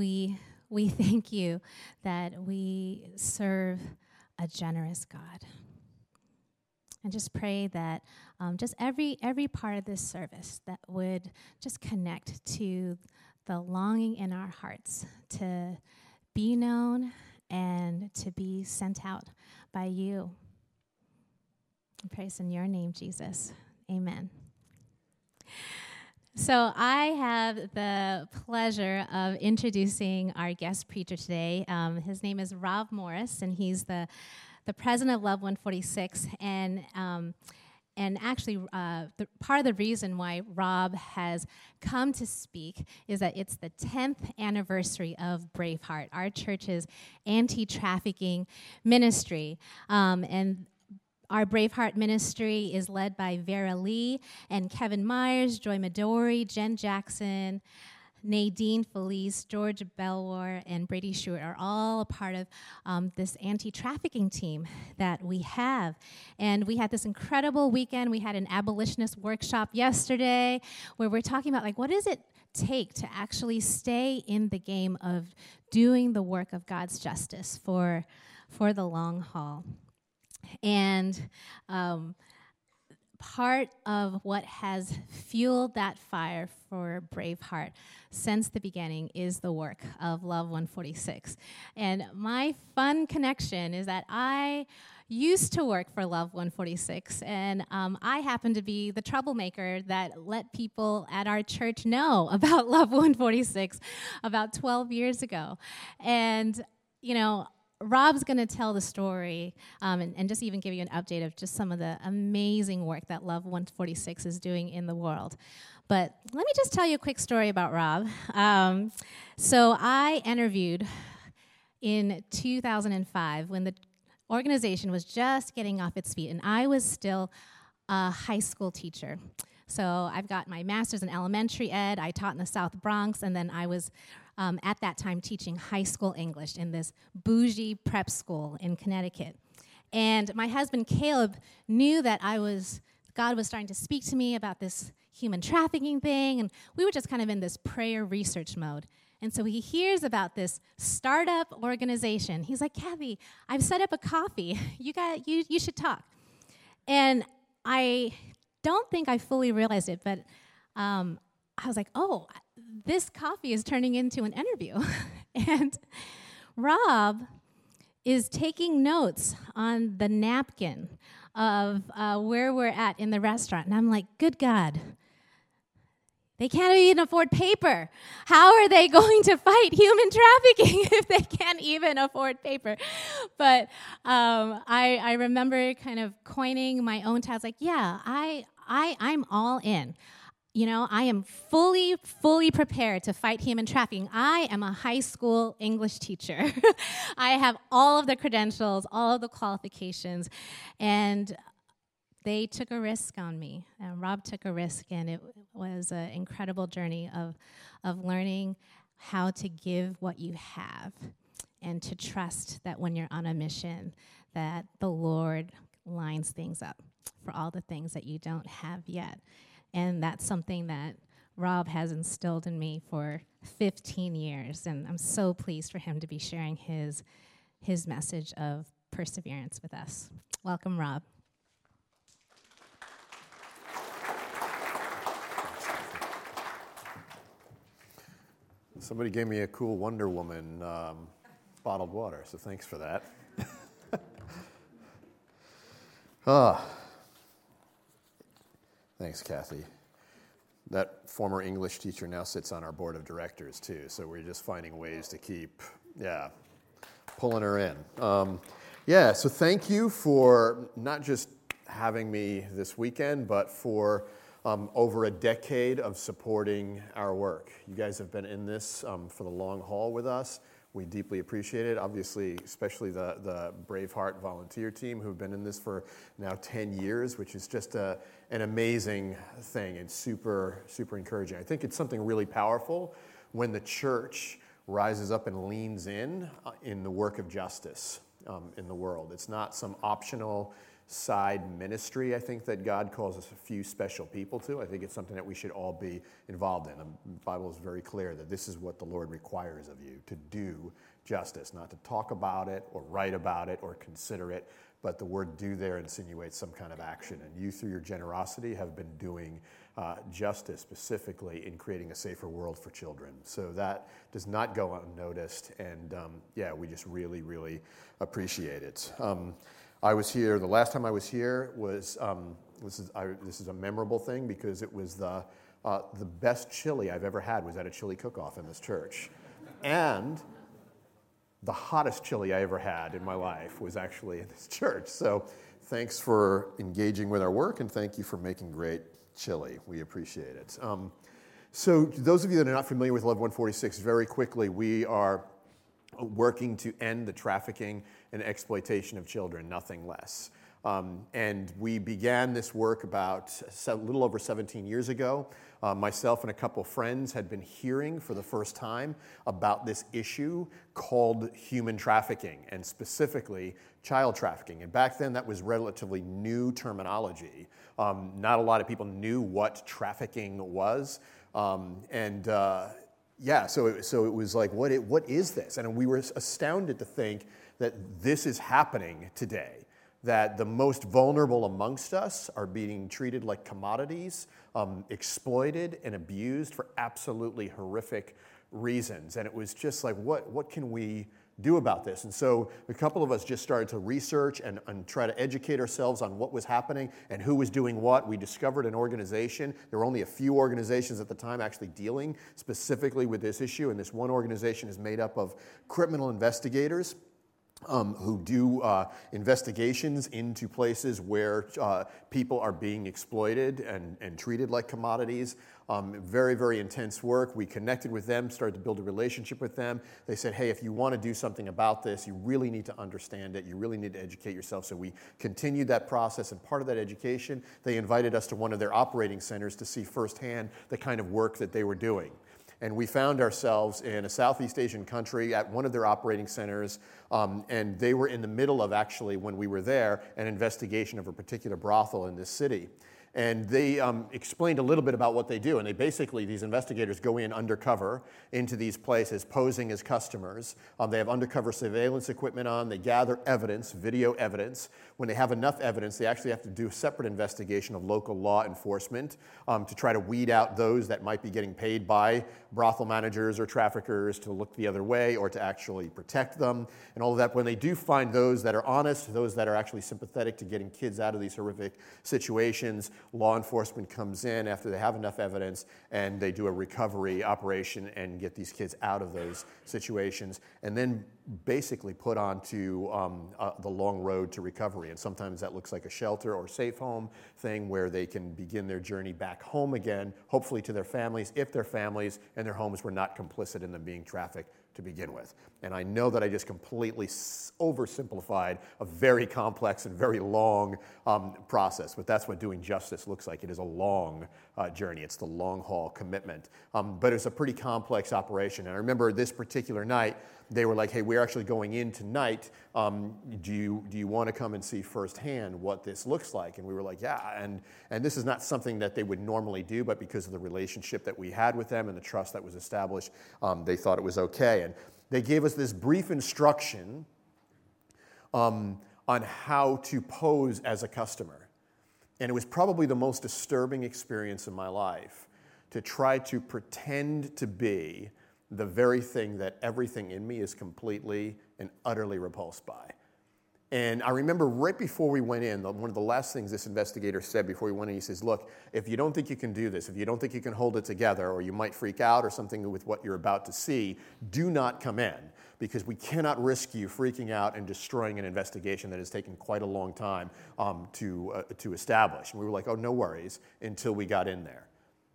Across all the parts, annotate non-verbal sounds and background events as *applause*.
we, we *laughs* thank you that we serve a generous God. And just pray that um, just every every part of this service that would just connect to the longing in our hearts to be known and to be sent out by you. I praise in your name, Jesus. Amen. So, I have the pleasure of introducing our guest preacher today. Um, his name is Rob Morris, and he's the, the president of Love 146. And um, and actually, uh, the, part of the reason why Rob has come to speak is that it's the 10th anniversary of Braveheart, our church's anti trafficking ministry. Um, and our Braveheart ministry is led by Vera Lee and Kevin Myers, Joy Midori, Jen Jackson, Nadine Felice, George Belwar, and Brady Stewart are all a part of um, this anti trafficking team that we have. And we had this incredible weekend. We had an abolitionist workshop yesterday where we're talking about, like, what does it take to actually stay in the game of doing the work of God's justice for, for the long haul? And um, part of what has fueled that fire for Braveheart since the beginning is the work of Love 146. And my fun connection is that I used to work for Love 146, and um, I happen to be the troublemaker that let people at our church know *laughs* about Love 146 about 12 years ago. And, you know, Rob's going to tell the story um, and, and, just even give you an update of just some of the amazing work that Love 146 is doing in the world. But let me just tell you a quick story about Rob. Um, so I interviewed in 2005 when the organization was just getting off its feet, and I was still a high school teacher. So I've got my master's in elementary ed. I taught in the South Bronx, and then I was um, at that time teaching high school English in this bougie prep school in Connecticut. And my husband Caleb knew that I was, God was starting to speak to me about this human trafficking thing, and we were just kind of in this prayer research mode. And so he hears about this startup organization. He's like, Kathy, I've set up a coffee. *laughs* You got you you should talk. And I don't think I fully realized it, but um, I was like, oh, this coffee is turning into an interview. *laughs* and Rob is taking notes on the napkin of uh, where we're at in the restaurant. And I'm like, good God, they can't even afford paper. How are they *laughs* going to fight human trafficking *laughs* if they can't even afford paper? But um, I, I remember kind of coining my own title. Like, yeah, I, I, I'm all in you know, I am fully, fully prepared to fight human trafficking. I am a high school English teacher. *laughs* I have all of the credentials, all of the qualifications, and they took a risk on me. And Rob took a risk, and it was an incredible journey of, of learning how to give what you have and to trust that when you're on a mission, that the Lord lines things up for all the things that you don't have yet. And that's something that Rob has instilled in me for 15 years. And I'm so pleased for him to be sharing his, his message of perseverance with us. Welcome, Rob. Somebody gave me a cool Wonder Woman um, bottled water, so thanks for that. *laughs* ah. Thanks, Kathy. That former English teacher now sits on our board of directors, too. So we're just finding ways to keep, yeah, pulling her in. Um, yeah, so thank you for not just having me this weekend, but for um, over a decade of supporting our work. You guys have been in this um, for the long haul with us. We deeply appreciate it. Obviously, especially the, the Braveheart volunteer team who've been in this for now 10 years, which is just a, an amazing thing and super, super encouraging. I think it's something really powerful when the church rises up and leans in uh, in the work of justice um, in the world. It's not some optional side ministry, I think, that God calls us a few special people to. I think it's something that we should all be involved in. The Bible is very clear that this is what the Lord requires of you to do justice, not to talk about it or write about it or consider it, but the word do there insinuates some kind of action. And you, through your generosity, have been doing uh, justice specifically in creating a safer world for children. So that does not go unnoticed. And um, yeah, we just really, really appreciate it. Um, I was here, the last time I was here was, um, this, is, I, this is a memorable thing because it was the, uh, the best chili I've ever had was at a chili cook-off in this church. And the hottest chili I ever had in my life was actually in this *laughs* church. So thanks for engaging with our work and thank you for making great chili. We appreciate it. Um, so those of you that are not familiar with Love 146, very quickly, we are working to end the trafficking and exploitation of children, nothing less. Um, and we began this work about a little over 17 years ago. Uh, myself and a couple friends had been hearing for the first time about this issue called human trafficking, and specifically child trafficking. And back then, that was relatively new terminology. Um, not a lot of people knew what trafficking was. Um, and uh, yeah, so it, so it was like, what, it, what is this? And we were astounded to think that this is happening today, that the most vulnerable amongst us are being treated like commodities, um, exploited and abused for absolutely horrific reasons. And it was just like, what, what can we do about this? And so a couple of us just started to research and, and try to educate ourselves on what was happening and who was doing what. We discovered an organization. There were only a few organizations at the time actually dealing specifically with this issue. And this one organization is made up of criminal investigators um, who do uh, investigations into places where uh, people are being exploited and, and treated like commodities. Um, very, very intense work. We connected with them, started to build a relationship with them. They said, hey, if you want to do something about this, you really need to understand it. You really need to educate yourself. So we continued that process. And part of that education, they invited us to one of their operating centers to see firsthand the kind of work that they were doing and we found ourselves in a Southeast Asian country at one of their operating centers, um, and they were in the middle of actually, when we were there, an investigation of a particular brothel in this city. And they um, explained a little bit about what they do. And they basically, these investigators go in undercover into these places, posing as customers. Um, they have undercover surveillance equipment on. They gather evidence, video evidence. When they have enough evidence, they actually have to do a separate investigation of local law enforcement um, to try to weed out those that might be getting paid by brothel managers or traffickers to look the other way or to actually protect them and all of that. When they do find those that are honest, those that are actually sympathetic to getting kids out of these horrific situations, law enforcement comes in after they have enough evidence and they do a recovery operation and get these kids out of those situations and then basically put onto um, uh, the long road to recovery. And sometimes that looks like a shelter or safe home thing where they can begin their journey back home again, hopefully to their families, if their families and their homes were not complicit in them being trafficked to begin with. And I know that I just completely oversimplified a very complex and very long um, process, but that's what doing justice looks like. It is a long uh, journey, it's the long haul commitment. Um, but it's a pretty complex operation. And I remember this particular night, they were like, hey, we're actually going in tonight. Um, do, you, do you want to come and see firsthand what this looks like? And we were like, yeah. And, and this is not something that they would normally do, but because of the relationship that we had with them and the trust that was established, um, they thought it was okay. And they gave us this brief instruction um, on how to pose as a customer. And it was probably the most disturbing experience in my life to try to pretend to be the very thing that everything in me is completely and utterly repulsed by. And I remember right before we went in, one of the last things this investigator said before we went in, he says, Look, if you don't think you can do this, if you don't think you can hold it together, or you might freak out or something with what you're about to see, do not come in because we cannot risk you freaking out and destroying an investigation that has taken quite a long time um, to, uh, to establish. And we were like, Oh, no worries, until we got in there.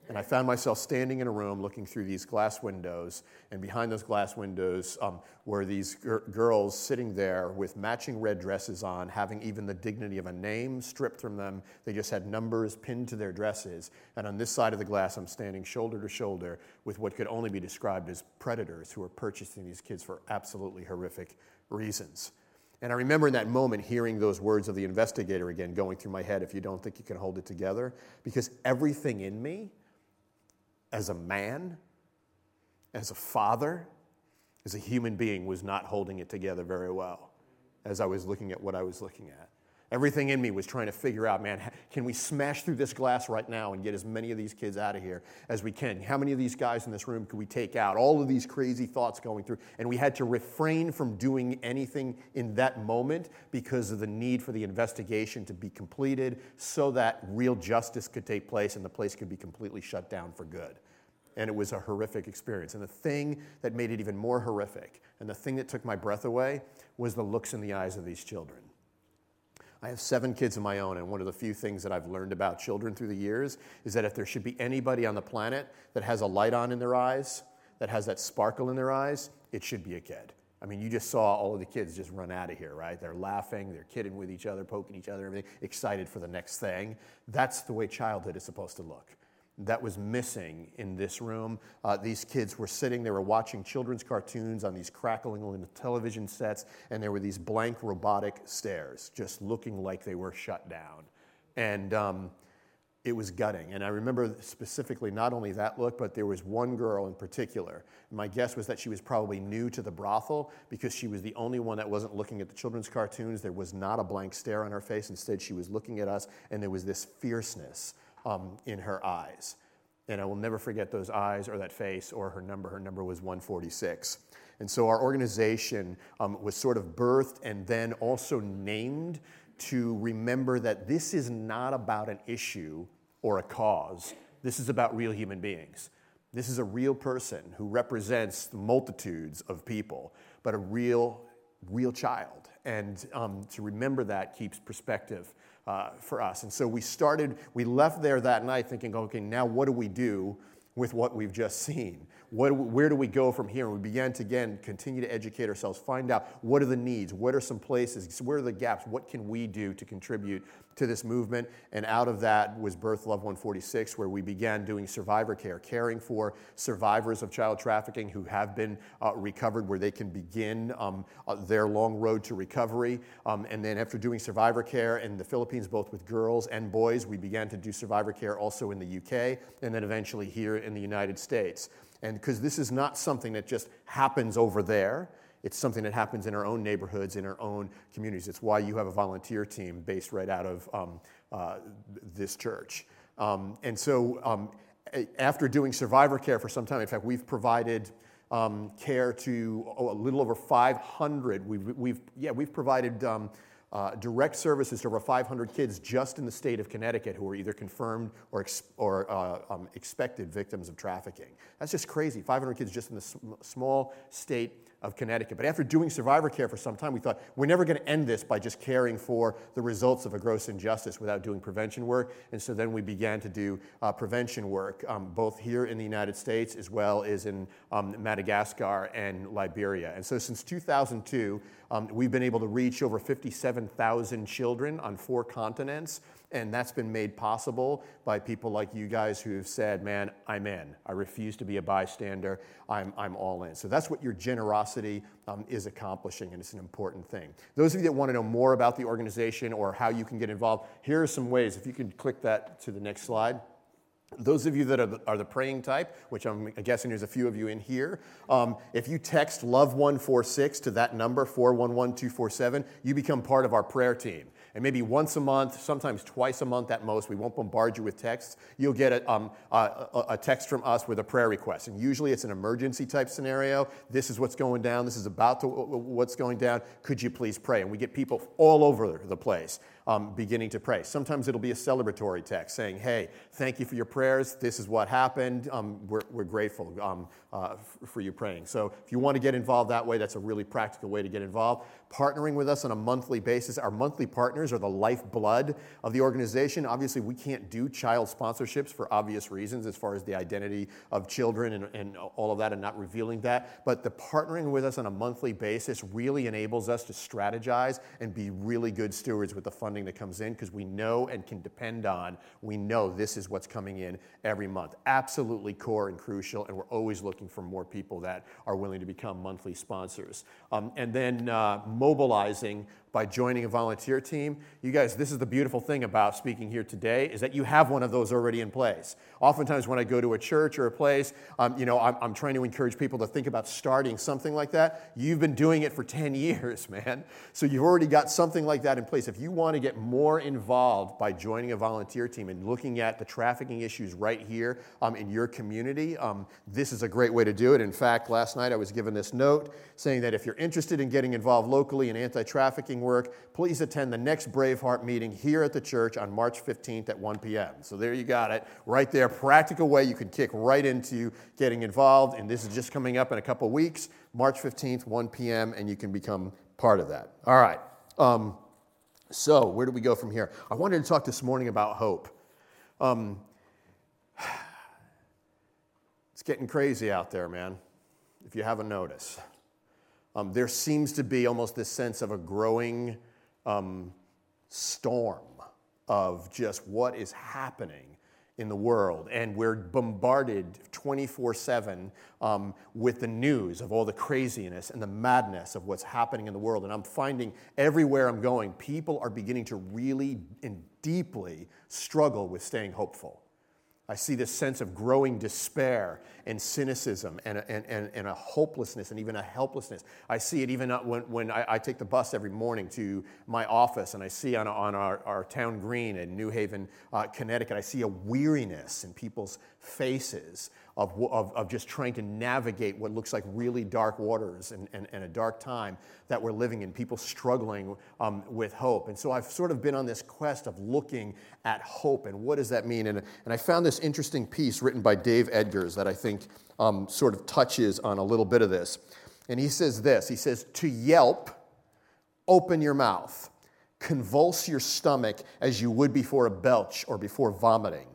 And I found myself standing in a room looking through these glass windows, and behind those glass windows um, were these gr- girls sitting there with matching red dresses on, having even the dignity of a name stripped from them. They just had numbers pinned to their dresses. And on this side of the glass, I'm standing shoulder to shoulder with what could only be described as predators who are purchasing these kids for absolutely horrific reasons. And I remember in that moment hearing those words of the investigator again going through my head if you don't think you can hold it together, because everything in me, as a man, as a father, as a human being, was not holding it together very well as I was looking at what I was looking at. Everything in me was trying to figure out, man, can we smash through this glass right now and get as many of these kids out of here as we can? How many of these guys in this room could we take out? All of these crazy thoughts going through. And we had to refrain from doing anything in that moment because of the need for the investigation to be completed so that real justice could take place and the place could be completely shut down for good. And it was a horrific experience. And the thing that made it even more horrific and the thing that took my breath away was the looks in the eyes of these children. I have seven kids of my own, and one of the few things that I've learned about children through the years is that if there should be anybody on the planet that has a light on in their eyes, that has that sparkle in their eyes, it should be a kid. I mean, you just saw all of the kids just run out of here, right? They're laughing, they're kidding with each other, poking each other, everything, excited for the next thing. That's the way childhood is supposed to look that was missing in this room. Uh, these kids were sitting, they were watching children's cartoons on these crackling little television sets, and there were these blank robotic stares, just looking like they were shut down. And um, it was gutting. And I remember specifically not only that look, but there was one girl in particular. My guess was that she was probably new to the brothel because she was the only one that wasn't looking at the children's cartoons. There was not a blank stare on her face. Instead, she was looking at us, and there was this fierceness um, in her eyes. And I will never forget those eyes or that face or her number. Her number was 146. And so our organization um, was sort of birthed and then also named to remember that this is not about an issue or a cause. This is about real human beings. This is a real person who represents multitudes of people, but a real, real child. And um, to remember that keeps perspective uh, for us. And so we started, we left there that night thinking, okay, now what do we do with what we've just seen? What, where do we go from here? And we began to again continue to educate ourselves, find out what are the needs, what are some places, where are the gaps, what can we do to contribute to this movement. And out of that was Birth Love 146, where we began doing survivor care, caring for survivors of child trafficking who have been uh, recovered, where they can begin um, uh, their long road to recovery. Um, and then after doing survivor care in the Philippines, both with girls and boys, we began to do survivor care also in the UK, and then eventually here in the United States. And because this is not something that just happens over there, it's something that happens in our own neighborhoods, in our own communities. It's why you have a volunteer team based right out of um, uh, this church. Um, and so, um, after doing survivor care for some time, in fact, we've provided um, care to oh, a little over 500. We've, we've yeah, we've provided um, uh, direct services to over 500 kids just in the state of Connecticut who are either confirmed or, ex- or uh, um, expected victims of trafficking. That's just crazy. 500 kids just in the sm- small state of Connecticut. But after doing survivor care for some time, we thought we're never going to end this by just caring for the results of a gross injustice without doing prevention work. And so then we began to do uh, prevention work, um, both here in the United States as well as in um, Madagascar and Liberia. And so since 2002, um, we've been able to reach over 57,000 children on four continents. And that's been made possible by people like you guys who have said, man, I'm in. I refuse to be a bystander. I'm, I'm all in. So that's what your generosity um, is accomplishing, and it's an important thing. Those of you that want to know more about the organization or how you can get involved, here are some ways. If you could click that to the next slide. Those of you that are the, are the, praying type, which I'm guessing there's a few of you in here, um, if you text love146 to that number, 411247, you become part of our prayer team and maybe once a month, sometimes twice a month at most, we won't bombard you with texts. You'll get a, um, a, a, text from us with a prayer request. And usually it's an emergency type scenario. This is what's going down. This is about to what's going down. Could you please pray? And we get people all over the place um, beginning to pray. Sometimes it'll be a celebratory text saying, hey, thank you for your prayers. This is what happened. Um, we're, we're, grateful um, uh, for you praying. So if you want to get involved that way, that's a really practical way to get involved. Partnering with us on a monthly basis. Our monthly partners are the lifeblood of the organization. Obviously, we can't do child sponsorships for obvious reasons as far as the identity of children and, and all of that and not revealing that. But the partnering with us on a monthly basis really enables us to strategize and be really good stewards with the fund funding that comes in because we know and can depend on, we know this is what's coming in every month. Absolutely core and crucial, and we're always looking for more people that are willing to become monthly sponsors. Um, and then uh, mobilizing by joining a volunteer team. You guys, this is the beautiful thing about speaking here today is that you have one of those already in place. Oftentimes when I go to a church or a place, um, you know, I'm, I'm trying to encourage people to think about starting something like that. You've been doing it for 10 *laughs* years, man. So you've already got something like that in place. If you want to get more involved by joining a volunteer team and looking at the trafficking issues right here um, in your community, um, this is a great way to do it. In fact, last night I was given this note saying that if you're interested in getting involved locally in anti-trafficking work, please attend the next Braveheart meeting here at the church on March 15th at 1 p.m. So there you got it, right there. Practical way you can kick right into getting involved. And this is just coming up in a couple weeks, March 15th, 1 p.m., and you can become part of that. All right. Um, so where do we go from here? I wanted to talk this morning about hope. Um, *sighs* it's getting crazy out there, man, if you haven't noticed. Um, there seems to be almost this sense of a growing um, storm of just what is happening in the world. And we're bombarded 24 um, 7 with the news of all the craziness and the madness of what's happening in the world. And I'm finding everywhere I'm going, people are beginning to really and deeply struggle with staying hopeful. I see this sense of growing despair and cynicism and a, and, and, and a hopelessness and even a helplessness. I see it even when, when I, I, take the bus every morning to my office and I see on, on our, our town green in New Haven, uh, Connecticut, I see a weariness in people's faces of, of, of just trying to navigate what looks like really dark waters and, and, and a dark time that we're living in, people struggling um, with hope. And so I've sort of been on this quest of looking at hope and what does that mean? And, and I found this interesting piece written by Dave Eggers that I think um, sort of touches on a little bit of this. And he says this he says, To yelp, open your mouth, convulse your stomach as you would before a belch or before vomiting.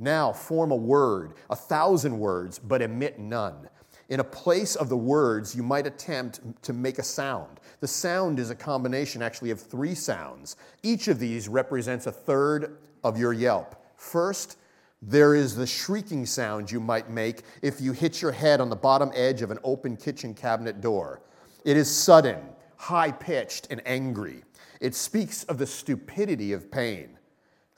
Now form a word, a thousand words, but emit none. In a place of the words, you might attempt to make a sound. The sound is a combination, actually, of three sounds. Each of these represents a third of your yelp. First, there is the shrieking sound you might make if you hit your head on the bottom edge of an open kitchen cabinet door. It is sudden, high pitched, and angry. It speaks of the stupidity of pain.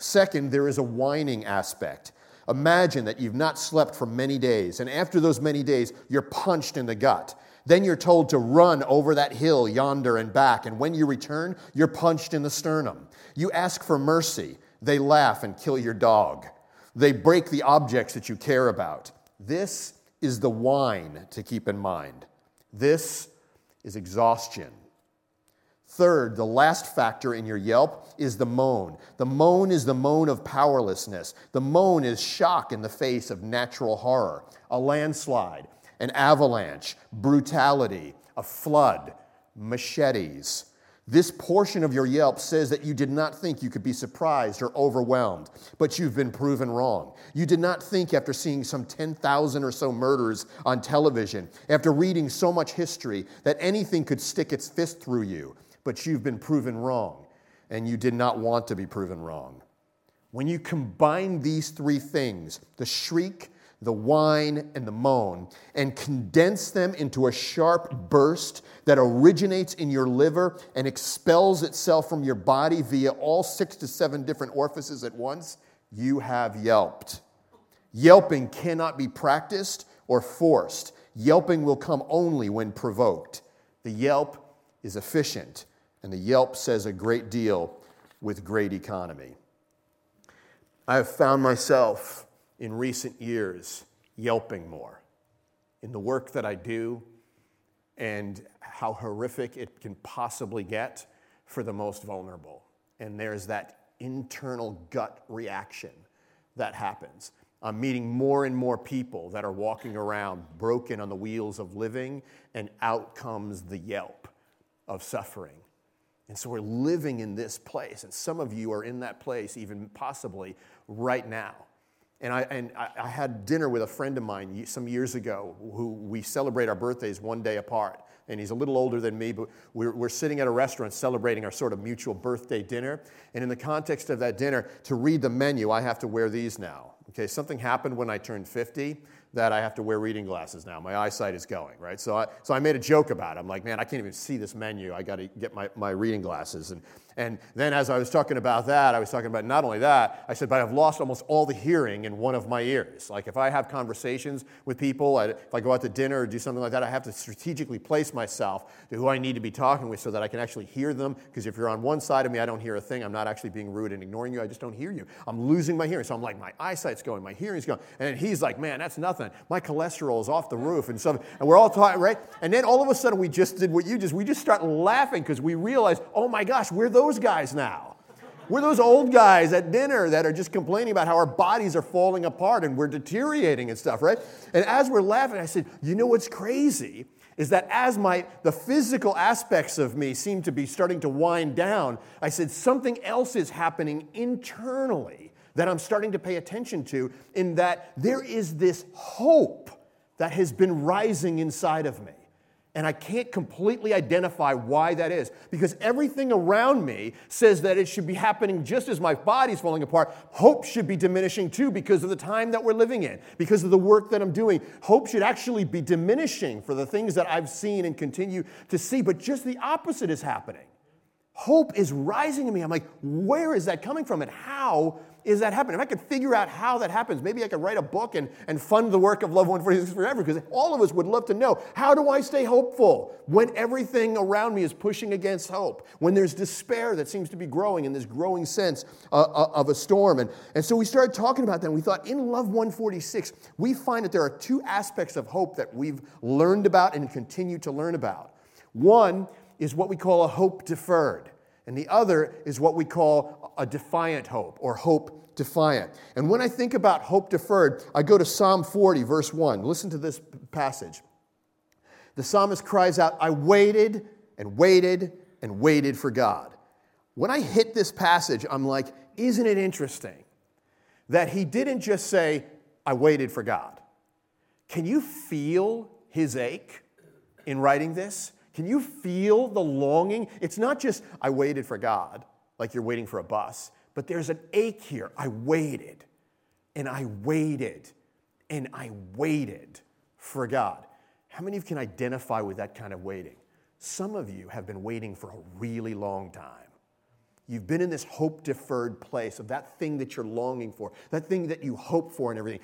Second, there is a whining aspect. Imagine that you've not slept for many days, and after those many days, you're punched in the gut. Then you're told to run over that hill yonder and back, and when you return, you're punched in the sternum. You ask for mercy. They laugh and kill your dog. They break the objects that you care about. This is the whine to keep in mind. This is exhaustion. Third, the last factor in your Yelp is the moan. The moan is the moan of powerlessness. The moan is shock in the face of natural horror, a landslide, an avalanche, brutality, a flood, machetes. This portion of your Yelp says that you did not think you could be surprised or overwhelmed, but you've been proven wrong. You did not think, after seeing some 10,000 or so murders on television, after reading so much history, that anything could stick its fist through you but you've been proven wrong, and you did not want to be proven wrong. When you combine these three things the shriek, the whine, and the moan and condense them into a sharp burst that originates in your liver and expels itself from your body via all six to seven different orifices at once, you have yelped. Yelping cannot be practiced or forced. Yelping will come only when provoked. The yelp is efficient and the Yelp says a great deal with great economy. I have found myself in recent years yelping more in the work that I do and how horrific it can possibly get for the most vulnerable. And there's that internal gut reaction that happens. I'm meeting more and more people that are walking around broken on the wheels of living, and out comes the yelp of suffering and so we're living in this place. And some of you are in that place, even possibly right now. And, I, and I, had dinner with a friend of mine some years ago who we celebrate our birthdays one day apart. And he's a little older than me, but we're, we're sitting at a restaurant celebrating our sort of mutual birthday dinner. And in the context of that dinner, to read the menu, I have to wear these now. Okay, something happened when I turned 50 that I have to wear reading glasses now. My eyesight is going, right? So I, so I made a joke about it. I'm like, man, I can't even see this menu. I got to get my, my reading glasses. And, and then as I was talking about that, I was talking about not only that, I said, but I've lost almost all the hearing in one of my ears. Like if I have conversations with people, if I go out to dinner or do something like that, I have to strategically place myself to who I need to be talking with so that I can actually hear them. Because if you're on one side of me, I don't hear a thing. I'm not actually being rude and ignoring you. I just don't hear you. I'm losing my hearing. So I'm like, my eyesight's going, my hearing's going. And he's like, man, that's nothing. My cholesterol is off the roof and stuff. And we're all talking, right? And then all of a sudden we just did what you just, we just start laughing because we realize, oh my gosh, we're those guys now. We're those old guys at dinner that are just complaining about how our bodies are falling apart and we're deteriorating and stuff, right? And as we're laughing, I said, you know what's crazy? Is that as my the physical aspects of me seem to be starting to wind down, I said something else is happening internally that I'm starting to pay attention to, in that there is this hope that has been rising inside of me. And I can't completely identify why that is because everything around me says that it should be happening just as my body's falling apart. Hope should be diminishing too because of the time that we're living in, because of the work that I'm doing. Hope should actually be diminishing for the things that I've seen and continue to see, but just the opposite is happening. Hope is rising in me. I'm like, where is that coming from and how is that happening? If I could figure out how that happens, maybe I could write a book and, and fund the work of Love 146 Forever because all of us would love to know how do I stay hopeful when everything around me is pushing against hope, when there's despair that seems to be growing in this growing sense uh, uh, of a storm. And, and so we started talking about that and we thought in Love 146, we find that there are two aspects of hope that we've learned about and continue to learn about. One is what we call a hope deferred. And the other is what we call a defiant hope or hope defiant. And when I think about hope deferred, I go to Psalm 40, verse 1. Listen to this passage. The psalmist cries out, I waited and waited and waited for God. When I hit this passage, I'm like, isn't it interesting that he didn't just say, I waited for God? Can you feel his ache in writing this? Can you feel the longing? It's not just, I waited for God, like you're waiting for a bus, but there's an ache here. I waited, and I waited, and I waited for God. How many of you can identify with that kind of waiting? Some of you have been waiting for a really long time. You've been in this hope deferred place of that thing that you're longing for, that thing that you hope for and everything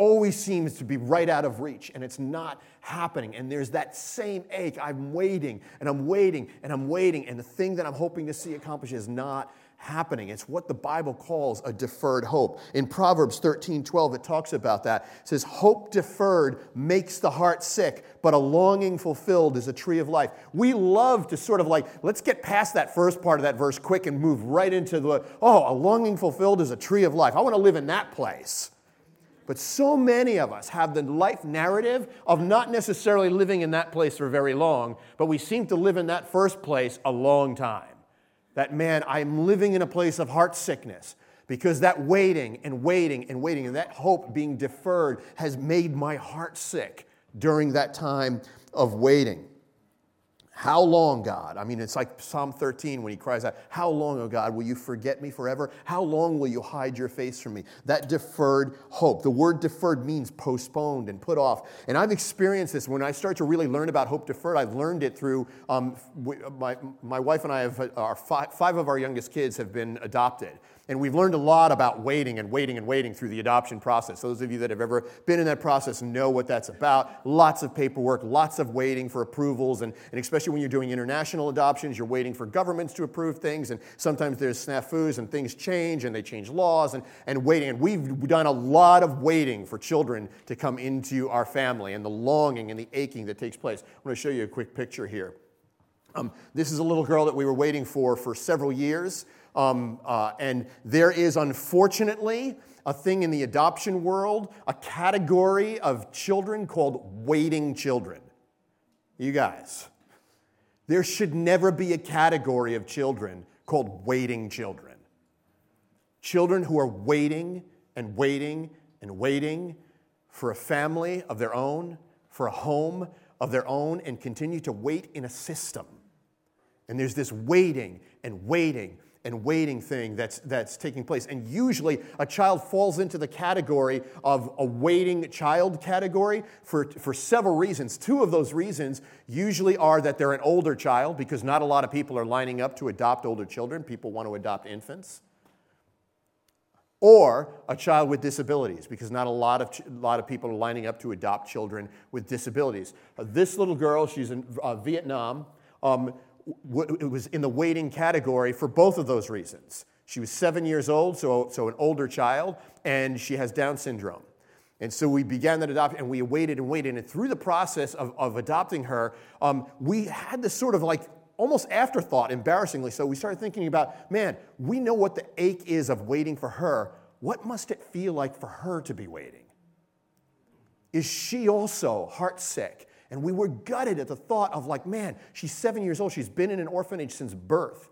always seems to be right out of reach and it's not happening. And there's that same ache. I'm waiting and I'm waiting and I'm waiting, and the thing that I'm hoping to see accomplished is not happening. It's what the Bible calls a deferred hope. In Proverbs 13 12, it talks about that. It says, Hope deferred makes the heart sick, but a longing fulfilled is a tree of life. We love to sort of like, let's get past that first part of that verse quick and move right into the, oh, a longing fulfilled is a tree of life. I want to live in that place. But so many of us have the life narrative of not necessarily living in that place for very long, but we seem to live in that first place a long time. That man, I'm living in a place of heart sickness because that waiting and waiting and waiting and that hope being deferred has made my heart sick during that time of waiting. How long, God? I mean, it's like Psalm 13 when he cries out, How long, O God, will you forget me forever? How long will you hide your face from me? That deferred hope. The word deferred means postponed and put off. And I've experienced this when I start to really learn about hope deferred. I've learned it through um, my, my wife and I have, our five, five of our youngest kids have been adopted. And we've learned a lot about waiting and waiting and waiting through the adoption process. Those of you that have ever been in that process know what that's about. Lots of paperwork, lots of waiting for approvals, and, and especially when you're doing international adoptions, you're waiting for governments to approve things, and sometimes there's snafus and things change and they change laws and, and waiting. And we've done a lot of waiting for children to come into our family and the longing and the aching that takes place. I'm going to show you a quick picture here. Um, this is a little girl that we were waiting for for several years. Um, uh, and there is, unfortunately, a thing in the adoption world, a category of children called waiting children. You guys, there should never be a category of children called waiting children. Children who are waiting and waiting and waiting for a family of their own, for a home of their own, and continue to wait in a system. And there's this waiting and waiting and waiting thing that's, that's taking place. And usually a child falls into the category of a waiting child category for, for several reasons. Two of those reasons usually are that they're an older child because not a lot of people are lining up to adopt older children. People want to adopt infants. Or a child with disabilities, because not a lot of, a lot of people are lining up to adopt children with disabilities. Uh, this little girl, she's in uh, Vietnam. Um, it was in the waiting category for both of those reasons. She was seven years old, so, so an older child, and she has Down syndrome. And so we began that adoption, and we waited and waited. And through the process of, of adopting her, um, we had this sort of like almost afterthought, embarrassingly so. We started thinking about, man, we know what the ache is of waiting for her. What must it feel like for her to be waiting? Is she also heartsick? And we were gutted at the thought of, like, man, she's seven years old. She's been in an orphanage since birth.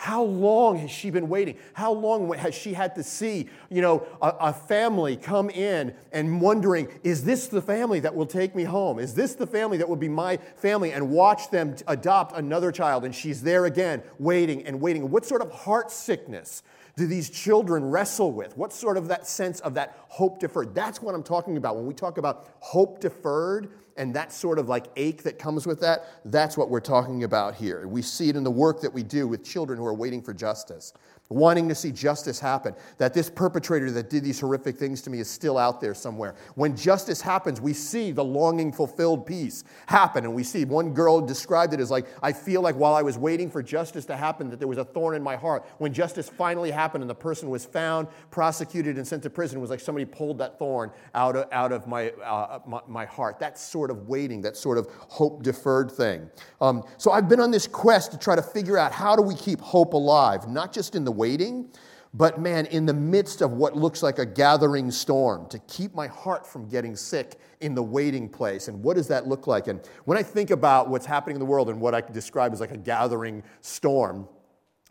How long has she been waiting? How long has she had to see, you know, a, a, family come in and wondering, is this the family that will take me home? Is this the family that will be my family? And watch them adopt another child. And she's there again, waiting and waiting. What sort of heart sickness do these children wrestle with? What sort of that sense of that hope deferred? That's what I'm talking about. When we talk about hope deferred, and that sort of like ache that comes with that, that's what we're talking about here. We see it in the work that we do with children who are waiting for justice wanting to see justice happen, that this perpetrator that did these horrific things to me is still out there somewhere. When justice happens, we see the longing fulfilled peace happen. And we see one girl described it as like, I feel like while I was waiting for justice to happen, that there was a thorn in my heart. When justice finally happened and the person was found, prosecuted, and sent to prison, it was like somebody pulled that thorn out of, out of my, uh, my, my, heart. That sort of waiting, that sort of hope deferred thing. Um, so I've been on this quest to try to figure out how do we keep hope alive, not just in the waiting, but man, in the midst of what looks like a gathering storm, to keep my heart from getting sick in the waiting place. And what does that look like? And when I think about what's happening in the world and what I describe as like a gathering storm,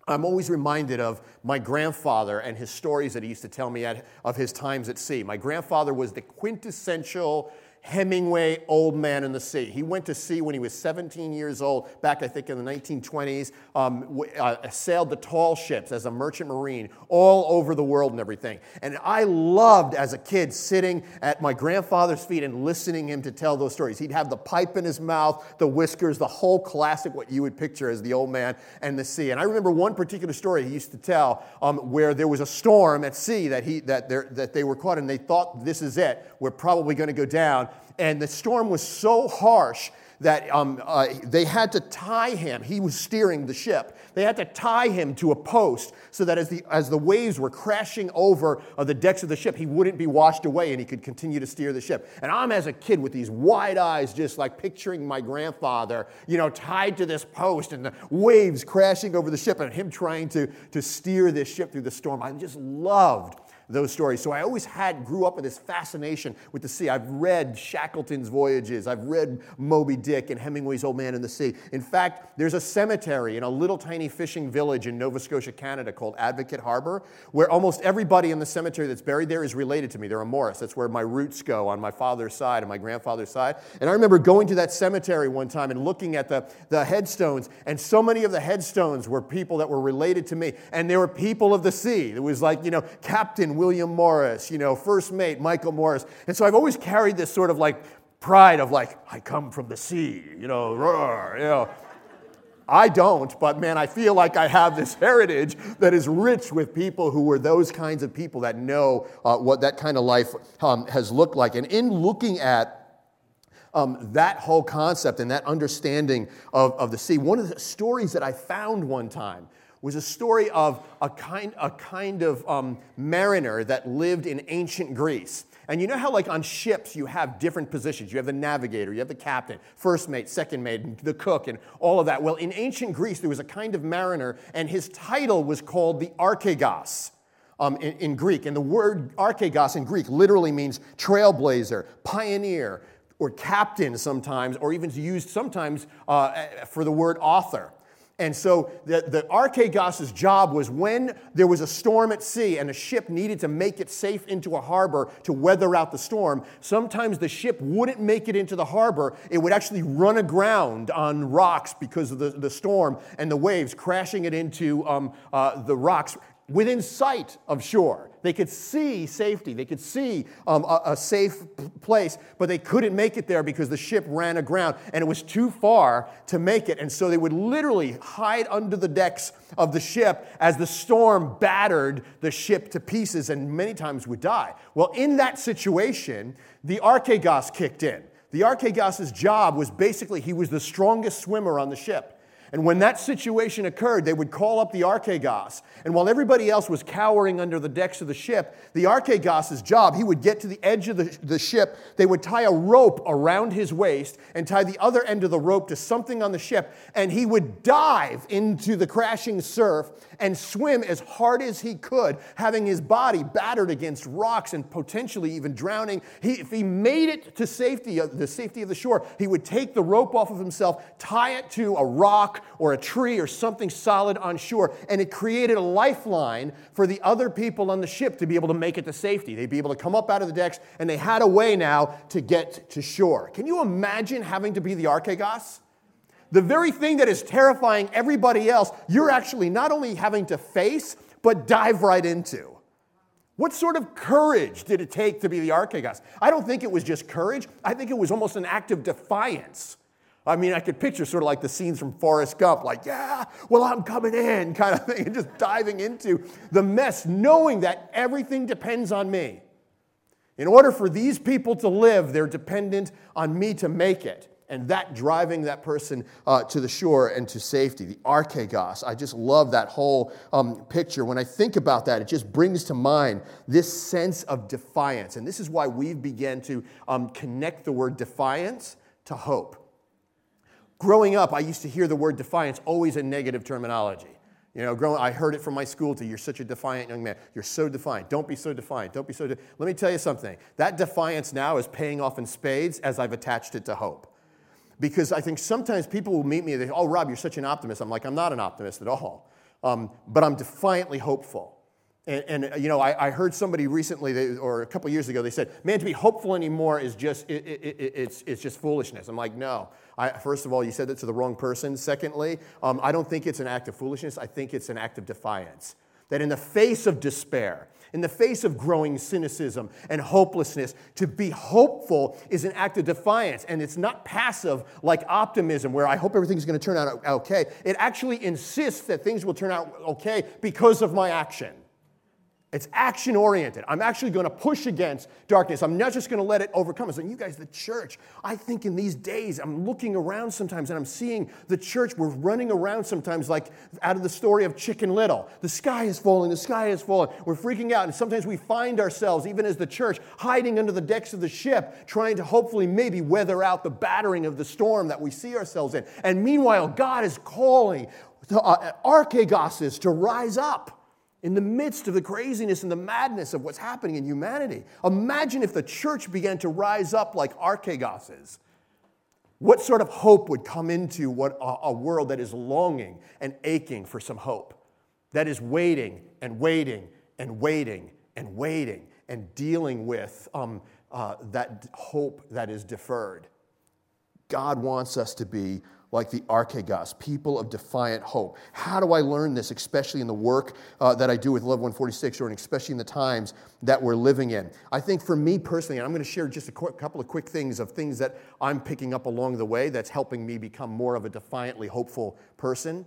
I'm always reminded of my grandfather and his stories that he used to tell me at, of his times at sea. My grandfather was the quintessential Hemingway, Old Man in the Sea. He went to sea when he was 17 years old, back I think in the 1920s, um, uh, sailed the tall ships as a merchant marine all over the world and everything. And I loved as a kid sitting at my grandfather's feet and listening him to tell those stories. He'd have the pipe in his mouth, the whiskers, the whole classic, what you would picture as the old man and the sea. And I remember one particular story he used to tell um, where there was a storm at sea that, he, that, that they were caught and they thought, this is it, we're probably going to go down and the storm was so harsh that um, uh, they had to tie him. He was steering the ship. They had to tie him to a post so that as the, as the waves were crashing over uh, the decks of the ship, he wouldn't be washed away and he could continue to steer the ship. And I'm, as a kid, with these wide eyes, just like picturing my grandfather, you know, tied to this post and the waves crashing over the ship and him trying to, to steer this ship through the storm. I just loved those stories. So I always had, grew up with this fascination with the sea. I've read Shackleton's Voyages, I've read Moby Dick and Hemingway's Old Man in the Sea. In fact, there's a cemetery in a little tiny fishing village in Nova Scotia, Canada called Advocate Harbor, where almost everybody in the cemetery that's buried there is related to me. They're a Morris. That's where my roots go on my father's side and my grandfather's side. And I remember going to that cemetery one time and looking at the, the headstones, and so many of the headstones were people that were related to me. And they were people of the sea. It was like, you know, Captain William Morris, you know, first mate Michael Morris. And so I've always carried this sort of like pride of like, I come from the sea, you know, roar, you know. I don't, but man, I feel like I have this heritage that is rich with people who were those kinds of people that know uh, what that kind of life um, has looked like. And in looking at um, that whole concept and that understanding of, of the sea, one of the stories that I found one time was a story of a kind, a kind of um, mariner that lived in ancient Greece. And you know how, like on ships, you have different positions. You have the navigator, you have the captain, first mate, second mate, the cook, and all of that. Well, in ancient Greece, there was a kind of mariner, and his title was called the archegos. Um, in, in Greek. And the word archegos in Greek literally means trailblazer, pioneer, or captain sometimes, or even used sometimes uh, for the word author. And so the, the Archegos' job was when there was a storm at sea and a ship needed to make it safe into a harbor to weather out the storm, sometimes the ship wouldn't make it into the harbor. It would actually run aground on rocks because of the, the storm and the waves, crashing it into um, uh, the rocks within sight of shore. They could see safety, they could see um, a, a, safe place, but they couldn't make it there because the ship ran aground and it was too far to make it. And so they would literally hide under the decks of the ship as the storm battered the ship to pieces and many times would die. Well, in that situation, the Archegos kicked in. The Archegos' job was basically he was the strongest swimmer on the ship. And when that situation occurred, they would call up the Archegos. And while everybody else was cowering under the decks of the ship, the Archegos' job, he would get to the edge of the, the ship. They would tie a rope around his waist and tie the other end of the rope to something on the ship. And he would dive into the crashing surf and swim as hard as he could, having his body battered against rocks and potentially even drowning. He, if he made it to safety, uh, the safety of the shore, he would take the rope off of himself, tie it to a rock or a tree or something solid on shore, and it created a lifeline for the other people on the ship to be able to make it to safety. They'd be able to come up out of the decks, and they had a way now to get to shore. Can you imagine having to be the Archegos? The very thing that is terrifying everybody else, you're actually not only having to face, but dive right into. What sort of courage did it take to be the Archegos? I don't think it was just courage. I think it was almost an act of defiance. I mean, I could picture sort of like the scenes from Forrest Gump, like, yeah, well, I'm coming in, *laughs* kind of thing, and just diving into the mess, knowing that everything depends on me. In order for these people to live, they're dependent on me to make it and that driving that person uh, to the shore and to safety. The archegos. I just love that whole um, picture. When I think about that, it just brings to mind this sense of defiance. And this is why we've begun to um, connect the word defiance to hope. Growing up, I used to hear the word defiance always in negative terminology. You know, growing, I heard it from my school to you're such a defiant young man. You're so defiant. Don't be so defiant. Don't be so. De-. Let me tell you something. That defiance now is paying off in spades as I've attached it to hope because I think sometimes people will meet me and they say, Oh, Rob, you're such an optimist. I'm like, I'm not an optimist at all, um, but I'm defiantly hopeful. And, and you know, I, I, heard somebody recently, they, or a couple years ago, they said, "Man, to be hopeful anymore is just it, it, it, it's, it's just foolishness." I'm like, no. I, first of all, you said that to the wrong person. Secondly, um, I don't think it's an act of foolishness. I think it's an act of defiance. That in the face of despair, in the face of growing cynicism and hopelessness, to be hopeful is an act of defiance. And it's not passive like optimism, where I hope everything's going to turn out okay. It actually insists that things will turn out okay because of my action. It's action oriented. I'm actually going to push against darkness. I'm not just going to let it overcome us. And you guys, the church, I think in these days, I'm looking around sometimes and I'm seeing the church. We're running around sometimes like out of the story of Chicken Little. The sky is falling, the sky is falling. We're freaking out. And sometimes we find ourselves, even as the church, hiding under the decks of the ship, trying to hopefully maybe weather out the battering of the storm that we see ourselves in. And meanwhile, God is calling the uh, to rise up in the midst of the craziness and the madness of what's happening in humanity. Imagine if the church began to rise up like Archegos is. What sort of hope would come into what a, world that is longing and aching for some hope, that is waiting and waiting and waiting and waiting and dealing with um, uh, that hope that is deferred? God wants us to be like the Archegos, people of defiant hope. How do I learn this, especially in the work uh, that I do with Love 146, or especially in the times that we're living in? I think for me personally, and I'm going to share just a quick, couple of quick things of things that I'm picking up along the way that's helping me become more of a defiantly hopeful person.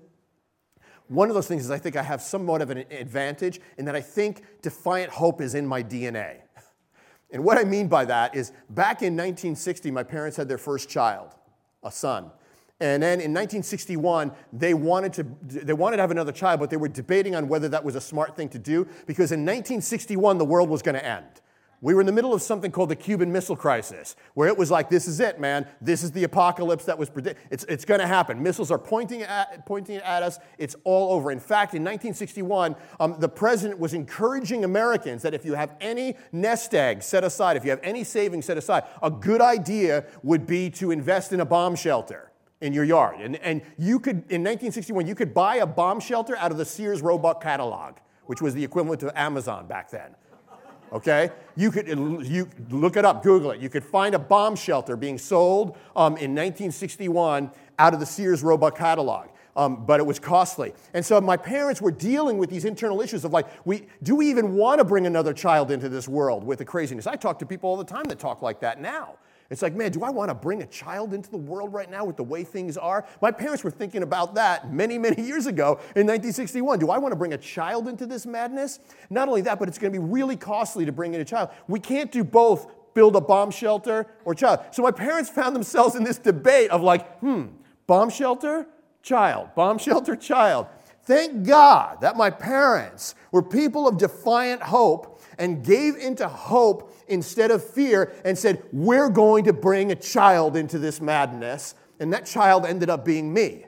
One of those things is I think I have somewhat of an advantage in that I think defiant hope is in my DNA. And what I mean by that is back in 1960, my parents had their first child, a son. And then in 1961, they wanted, to, they wanted to have another child, but they were debating on whether that was a smart thing to do because in 1961, the world was going to end. We were in the middle of something called the Cuban Missile Crisis, where it was like, this is it, man. This is the apocalypse that was predicted. It's, it's going to happen. Missiles are pointing at, pointing at us. It's all over. In fact, in 1961, um, the president was encouraging Americans that if you have any nest eggs set aside, if you have any savings set aside, a good idea would be to invest in a bomb shelter in your yard. And, and you could, in 1961, you could buy a bomb shelter out of the Sears Roebuck catalog, which was the equivalent to Amazon back then. Okay? You could you look it up, Google it. You could find a bomb shelter being sold um, in 1961 out of the Sears Roebuck catalog. Um, but it was costly. And so my parents were dealing with these internal issues of like, we, do we even want to bring another child into this world with the craziness? I talk to people all the time that talk like that now. It's like, man, do I want to bring a child into the world right now with the way things are? My parents were thinking about that many, many years ago in 1961. Do I want to bring a child into this madness? Not only that, but it's going to be really costly to bring in a child. We can't do both build a bomb shelter or child. So my parents found themselves in this debate of like, hmm, bomb shelter, child, bomb shelter, child. Thank God that my parents were people of defiant hope and gave into hope instead of fear and said, We're going to bring a child into this madness. And that child ended up being me.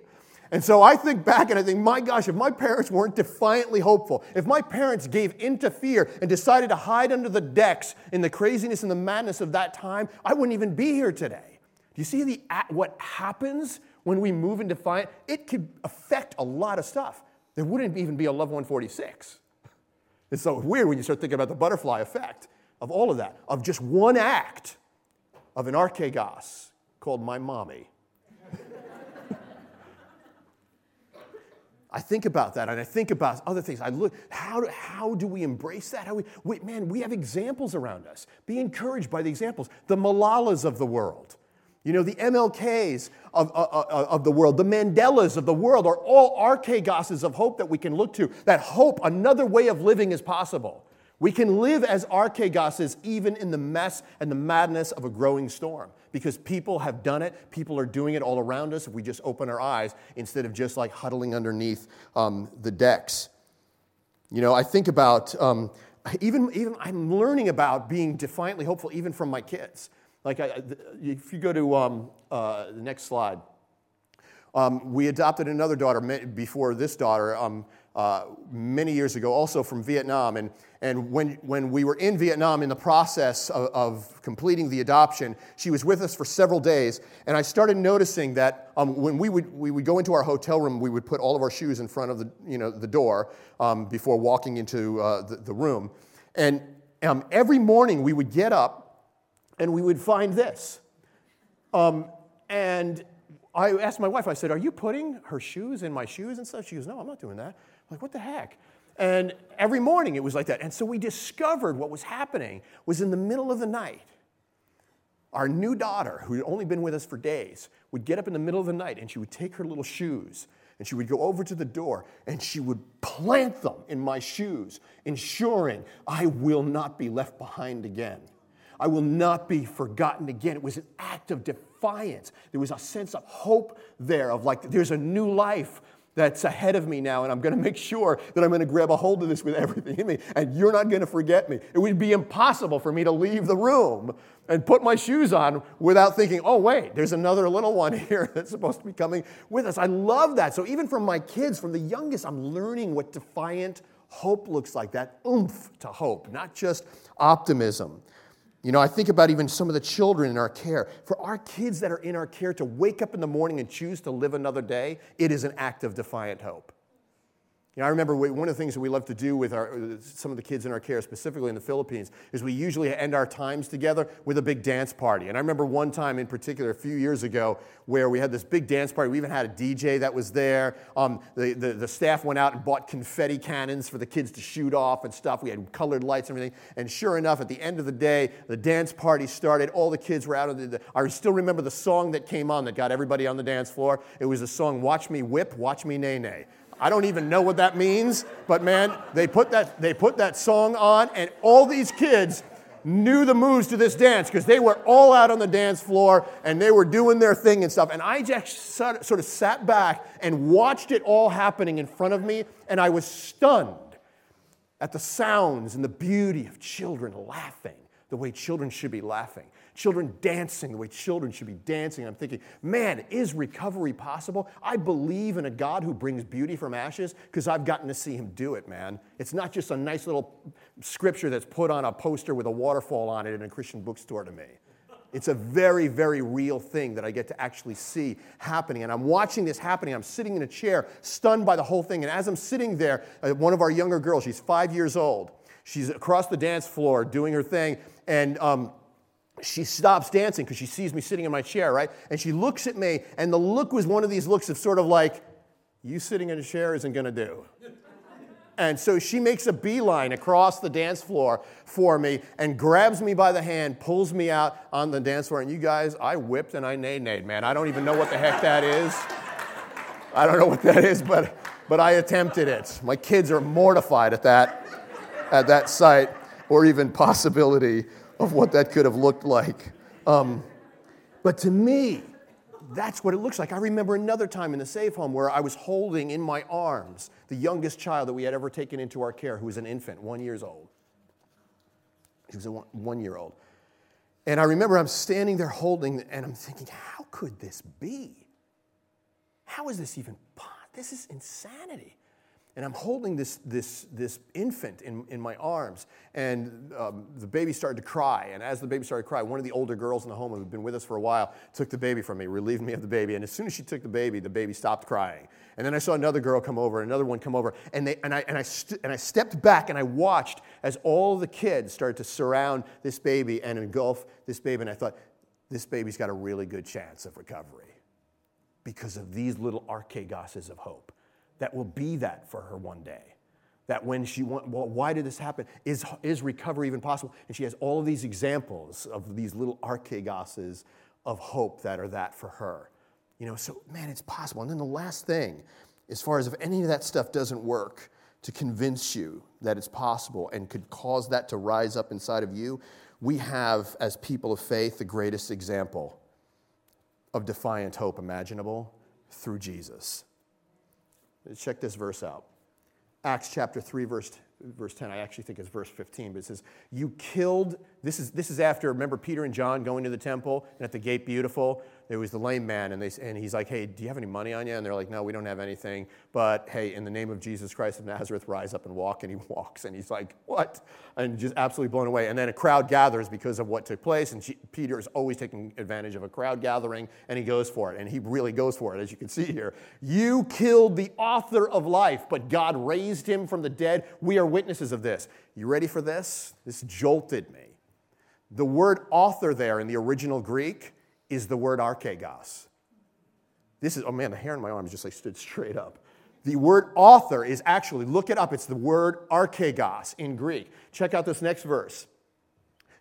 And so I think back and I think, my gosh, if my parents weren't defiantly hopeful, if my parents gave into fear and decided to hide under the decks in the craziness and the madness of that time, I wouldn't even be here today. Do you see the, what happens when we move in defiant? It could affect a lot of stuff. There wouldn't even be a Love 146. It's so weird when you start thinking about the butterfly effect of all of that, of just one act of an archegos called my mommy. *laughs* I think about that and I think about other things. I look, how do, how do we embrace that? How we, we, man, we have examples around us. Be encouraged by the examples. The Malalas of the world, you know, the MLKs of, uh, uh, uh, of the world, the Mandelas of the world are all archegoses of hope that we can look to. That hope, another way of living is possible. We can live as archegoses even in the mess and the madness of a growing storm because people have done it. People are doing it all around us if we just open our eyes instead of just like huddling underneath um, the decks. You know, I think about um, even, even I'm learning about being defiantly hopeful even from my kids. Like, I, if you go to um, uh, the next slide, um, we adopted another daughter before this daughter um, uh, many years ago, also from Vietnam. And, and when, when we were in Vietnam in the process of, of, completing the adoption, she was with us for several days. And I started noticing that um, when we would, we would go into our hotel room, we would put all of our shoes in front of the, you know, the door um, before walking into uh, the, the room. And um, every morning we would get up and we would find this. Um, and I asked my wife, I said, Are you putting her shoes in my shoes and stuff? She goes, No, I'm not doing that. I'm like, what the heck? And every morning it was like that. And so we discovered what was happening was in the middle of the night. Our new daughter, who had only been with us for days, would get up in the middle of the night and she would take her little shoes and she would go over to the door and she would plant them in my shoes, ensuring I will not be left behind again. I will not be forgotten again. It was an act of defiance. There was a sense of hope there, of like, there's a new life that's ahead of me now, and I'm going to make sure that I'm going to grab a hold of this with everything in me, and you're not going to forget me. It would be impossible for me to leave the room and put my shoes on without thinking, oh, wait, there's another little one *laughs* here that's supposed to be coming with us. I love that. So even from my kids, from the youngest, I'm learning what defiant hope looks like that oomph to hope, not just optimism. You know, I think about even some of the children in our care. For our kids that are in our care to wake up in the morning and choose to live another day, it is an act of defiant hope. You know, I remember one of the things that we love to do with our, some of the kids in our care, specifically in the Philippines, is we usually end our times together with a big dance party. And I remember one time in particular, a few years ago, where we had this big dance party. We even had a DJ that was there. Um, the, the, the staff went out and bought confetti cannons for the kids to shoot off and stuff. We had colored lights and everything. And sure enough, at the end of the day, the dance party started. All the kids were out of the. I still remember the song that came on that got everybody on the dance floor. It was a song, Watch Me Whip, Watch Me Nay Nay. I don't even know what that means, but man, they put that, they put that song on, and all these kids knew the moves to this dance because they were all out on the dance floor and they were doing their thing and stuff. And I just sort of sat back and watched it all happening in front of me, and I was stunned at the sounds and the beauty of children laughing the way children should be laughing children dancing the way children should be dancing. I'm thinking, man, is recovery possible? I believe in a God who brings beauty from ashes because I've gotten to see him do it, man. It's not just a nice little scripture that's put on a poster with a waterfall on it in a Christian bookstore to me. It's a very, very real thing that I get to actually see happening. And I'm watching this happening. I'm sitting in a chair, stunned by the whole thing. And as I'm sitting there, uh, one of our younger girls, she's five years old, she's across the dance floor doing her thing. And um, she stops dancing because she sees me sitting in my chair, right? And she looks at me, and the look was one of these looks of sort of like, you sitting in a chair isn't going to do. And so she makes a beeline across the dance floor for me and grabs me by the hand, pulls me out on the dance floor. And you guys, I whipped and I nay-nayed, man. I don't even know what the heck that is. I don't know what that is, but, but I attempted it. My kids are mortified at that, at that sight or even possibility of what that could have looked like. Um, but to me, that's what it looks like. I remember another time in the safe home where I was holding in my arms the youngest child that we had ever taken into our care, who was an infant, one years old. He was a one, one year old. And I remember I'm standing there holding, and I'm thinking, how could this be? How is this even? This is insanity and I'm holding this, this, this infant in, in my arms, and um, the baby started to cry. And as the baby started to cry, one of the older girls in the home who had been with us for a while took the baby from me, relieved me of the baby. And as soon as she took the baby, the baby stopped crying. And then I saw another girl come over, and another one come over, and, they, and, I, and, I st- and I stepped back and I watched as all the kids started to surround this baby and engulf this baby. And I thought, this baby's got a really good chance of recovery because of these little archegoses of hope that will be that for her one day. That when she went, well, why did this happen? Is, is recovery even possible? And she has all of these examples of these little archegoses of hope that are that for her. You know, so man, it's possible. And then the last thing, as far as if any of that stuff doesn't work to convince you that it's possible and could cause that to rise up inside of you, we have, as people of faith, the greatest example of defiant hope imaginable through Jesus. Check this verse out. Acts chapter 3, verse, verse 10. I actually think it's verse 15, but it says, You killed, this is, this is after, remember Peter and John going to the temple and at the gate beautiful? There was the lame man, and, they, and he's like, Hey, do you have any money on you? And they're like, No, we don't have anything. But hey, in the name of Jesus Christ of Nazareth, rise up and walk. And he *laughs* walks, and he's like, What? And just absolutely blown away. And then a crowd gathers because of what took place. And Peter is always taking advantage of a crowd gathering, and he goes for it. And he really goes for it, as you can see here. You killed the author of life, but God raised him from the dead. We are witnesses of this. You ready for this? This jolted me. The word author there in the original Greek is the word archegos. This is, oh man, the hair on my arm just like stood straight up. The word author is actually, look it up, it's the word archegos in Greek. Check out this next verse.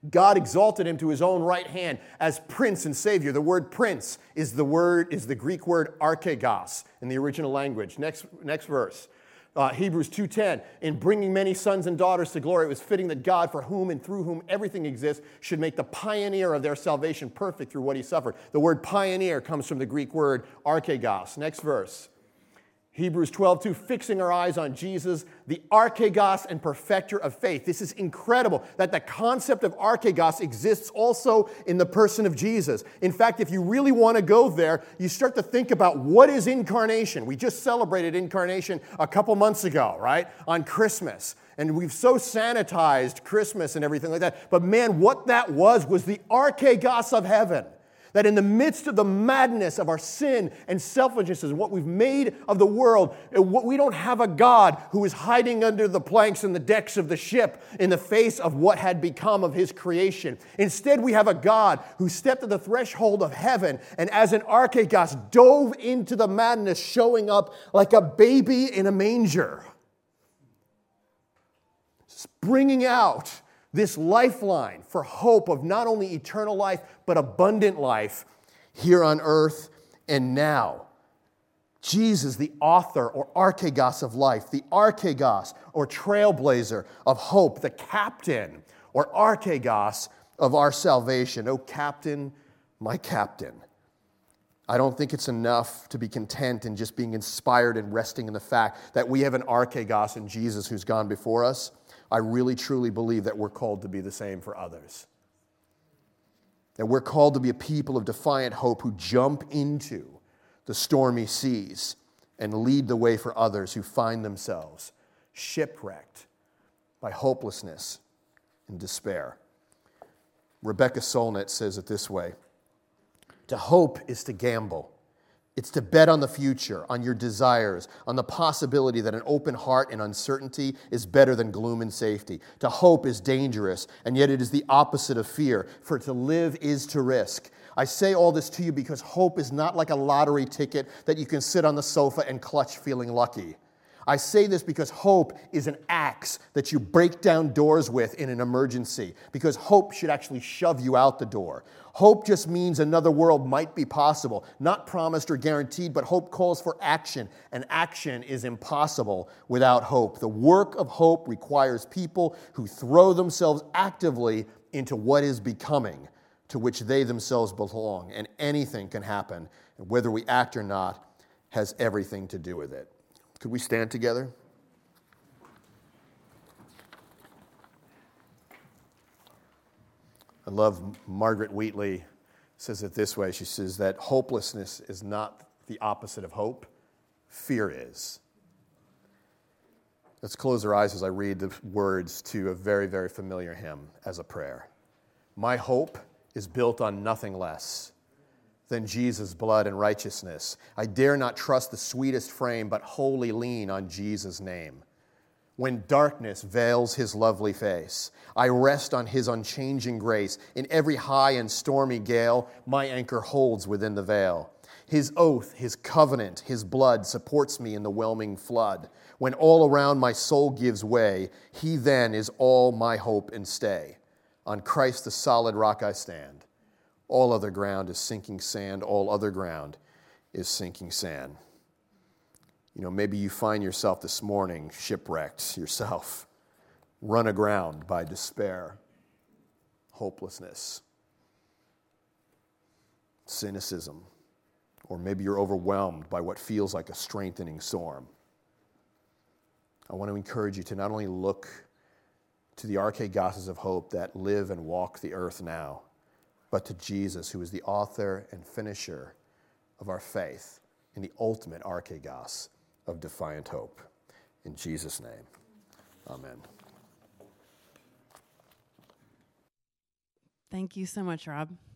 God exalted him to his own right hand as prince and savior. The word prince is the word is the Greek word archegos in the original language. Next, next verse. Uh, Hebrews 2:10, in bringing many sons and daughters to glory, it was fitting that God, for whom and through whom everything exists, should make the pioneer of their salvation perfect through what he suffered. The word pioneer comes from the Greek word archegos. Next verse. Hebrews 12, 2, fixing our eyes on Jesus, the archegos and perfecter of faith. This is incredible that the concept of archegos exists also in the person of Jesus. In fact, if you really want to go there, you start to think about what is incarnation. We just celebrated incarnation a couple months ago, right? On Christmas. And we've so sanitized Christmas and everything like that. But man, what that was was the archegos of heaven. That in the midst of the madness of our sin and selfishness and what we've made of the world, uh, we don't have a God who is hiding under the planks and the decks of the ship in the face of what had become of his creation. Instead, we have a God who stepped to the threshold of heaven and, as an archegos, dove into the madness, showing up like a baby in a manger, springing out this lifeline for hope of not only eternal life, but abundant life here on earth and now. Jesus, the author or archegos of life, the archegos or trailblazer of hope, the captain or archegos of our salvation. Oh, captain, my captain. I don't think it's enough to be content in just being inspired and resting in the fact that we have an archegos in Jesus who's gone before us. I really truly believe that we're called to be the same for others. That we're called to be a people of defiant hope who jump into the stormy seas and lead the way for others who find themselves shipwrecked by hopelessness and despair. Rebecca Solnit says it this way To hope is to gamble. It's to bet on the future, on your desires, on the possibility that an open heart and uncertainty is better than gloom and safety. To hope is dangerous, and yet it is the opposite of fear, for to live is to risk. I say all this to you because hope is not like a lottery ticket that you can sit on the sofa and clutch feeling lucky. I say this because hope is an axe that you break down doors with in an emergency, because hope should actually shove you out the door. Hope just means another world might be possible, not promised or guaranteed, but hope calls for action, and action is impossible without hope. The work of hope requires people who throw themselves actively into what is becoming, to which they themselves belong, and anything can happen, and whether we act or not has everything to do with it. Could we stand together? I love Margaret Wheatley says it this way. She says that hopelessness is not the opposite of hope, fear is. Let's close our eyes as I read the words to a very, very familiar hymn as a prayer. My hope is built on nothing less than Jesus' blood and righteousness. I dare not trust the sweetest frame, but wholly lean on Jesus' name. When darkness veils his lovely face, I rest on his unchanging grace. In every high and stormy gale, my anchor holds within the veil. His oath, his covenant, his blood supports me in the whelming flood. When all around my soul gives way, he then is all my hope and stay. On Christ the solid rock I stand. All other ground is sinking sand. All other ground is sinking sand. You know, maybe you find yourself this morning shipwrecked yourself, run aground by despair, hopelessness, cynicism, or maybe you're overwhelmed by what feels like a strengthening storm. I want to encourage you to not only look to the archegoses of hope that live and walk the earth now, but to Jesus, who is the author and finisher of our faith in the ultimate archegos of defiant hope. In Jesus' name, amen. Thank you so much, Rob.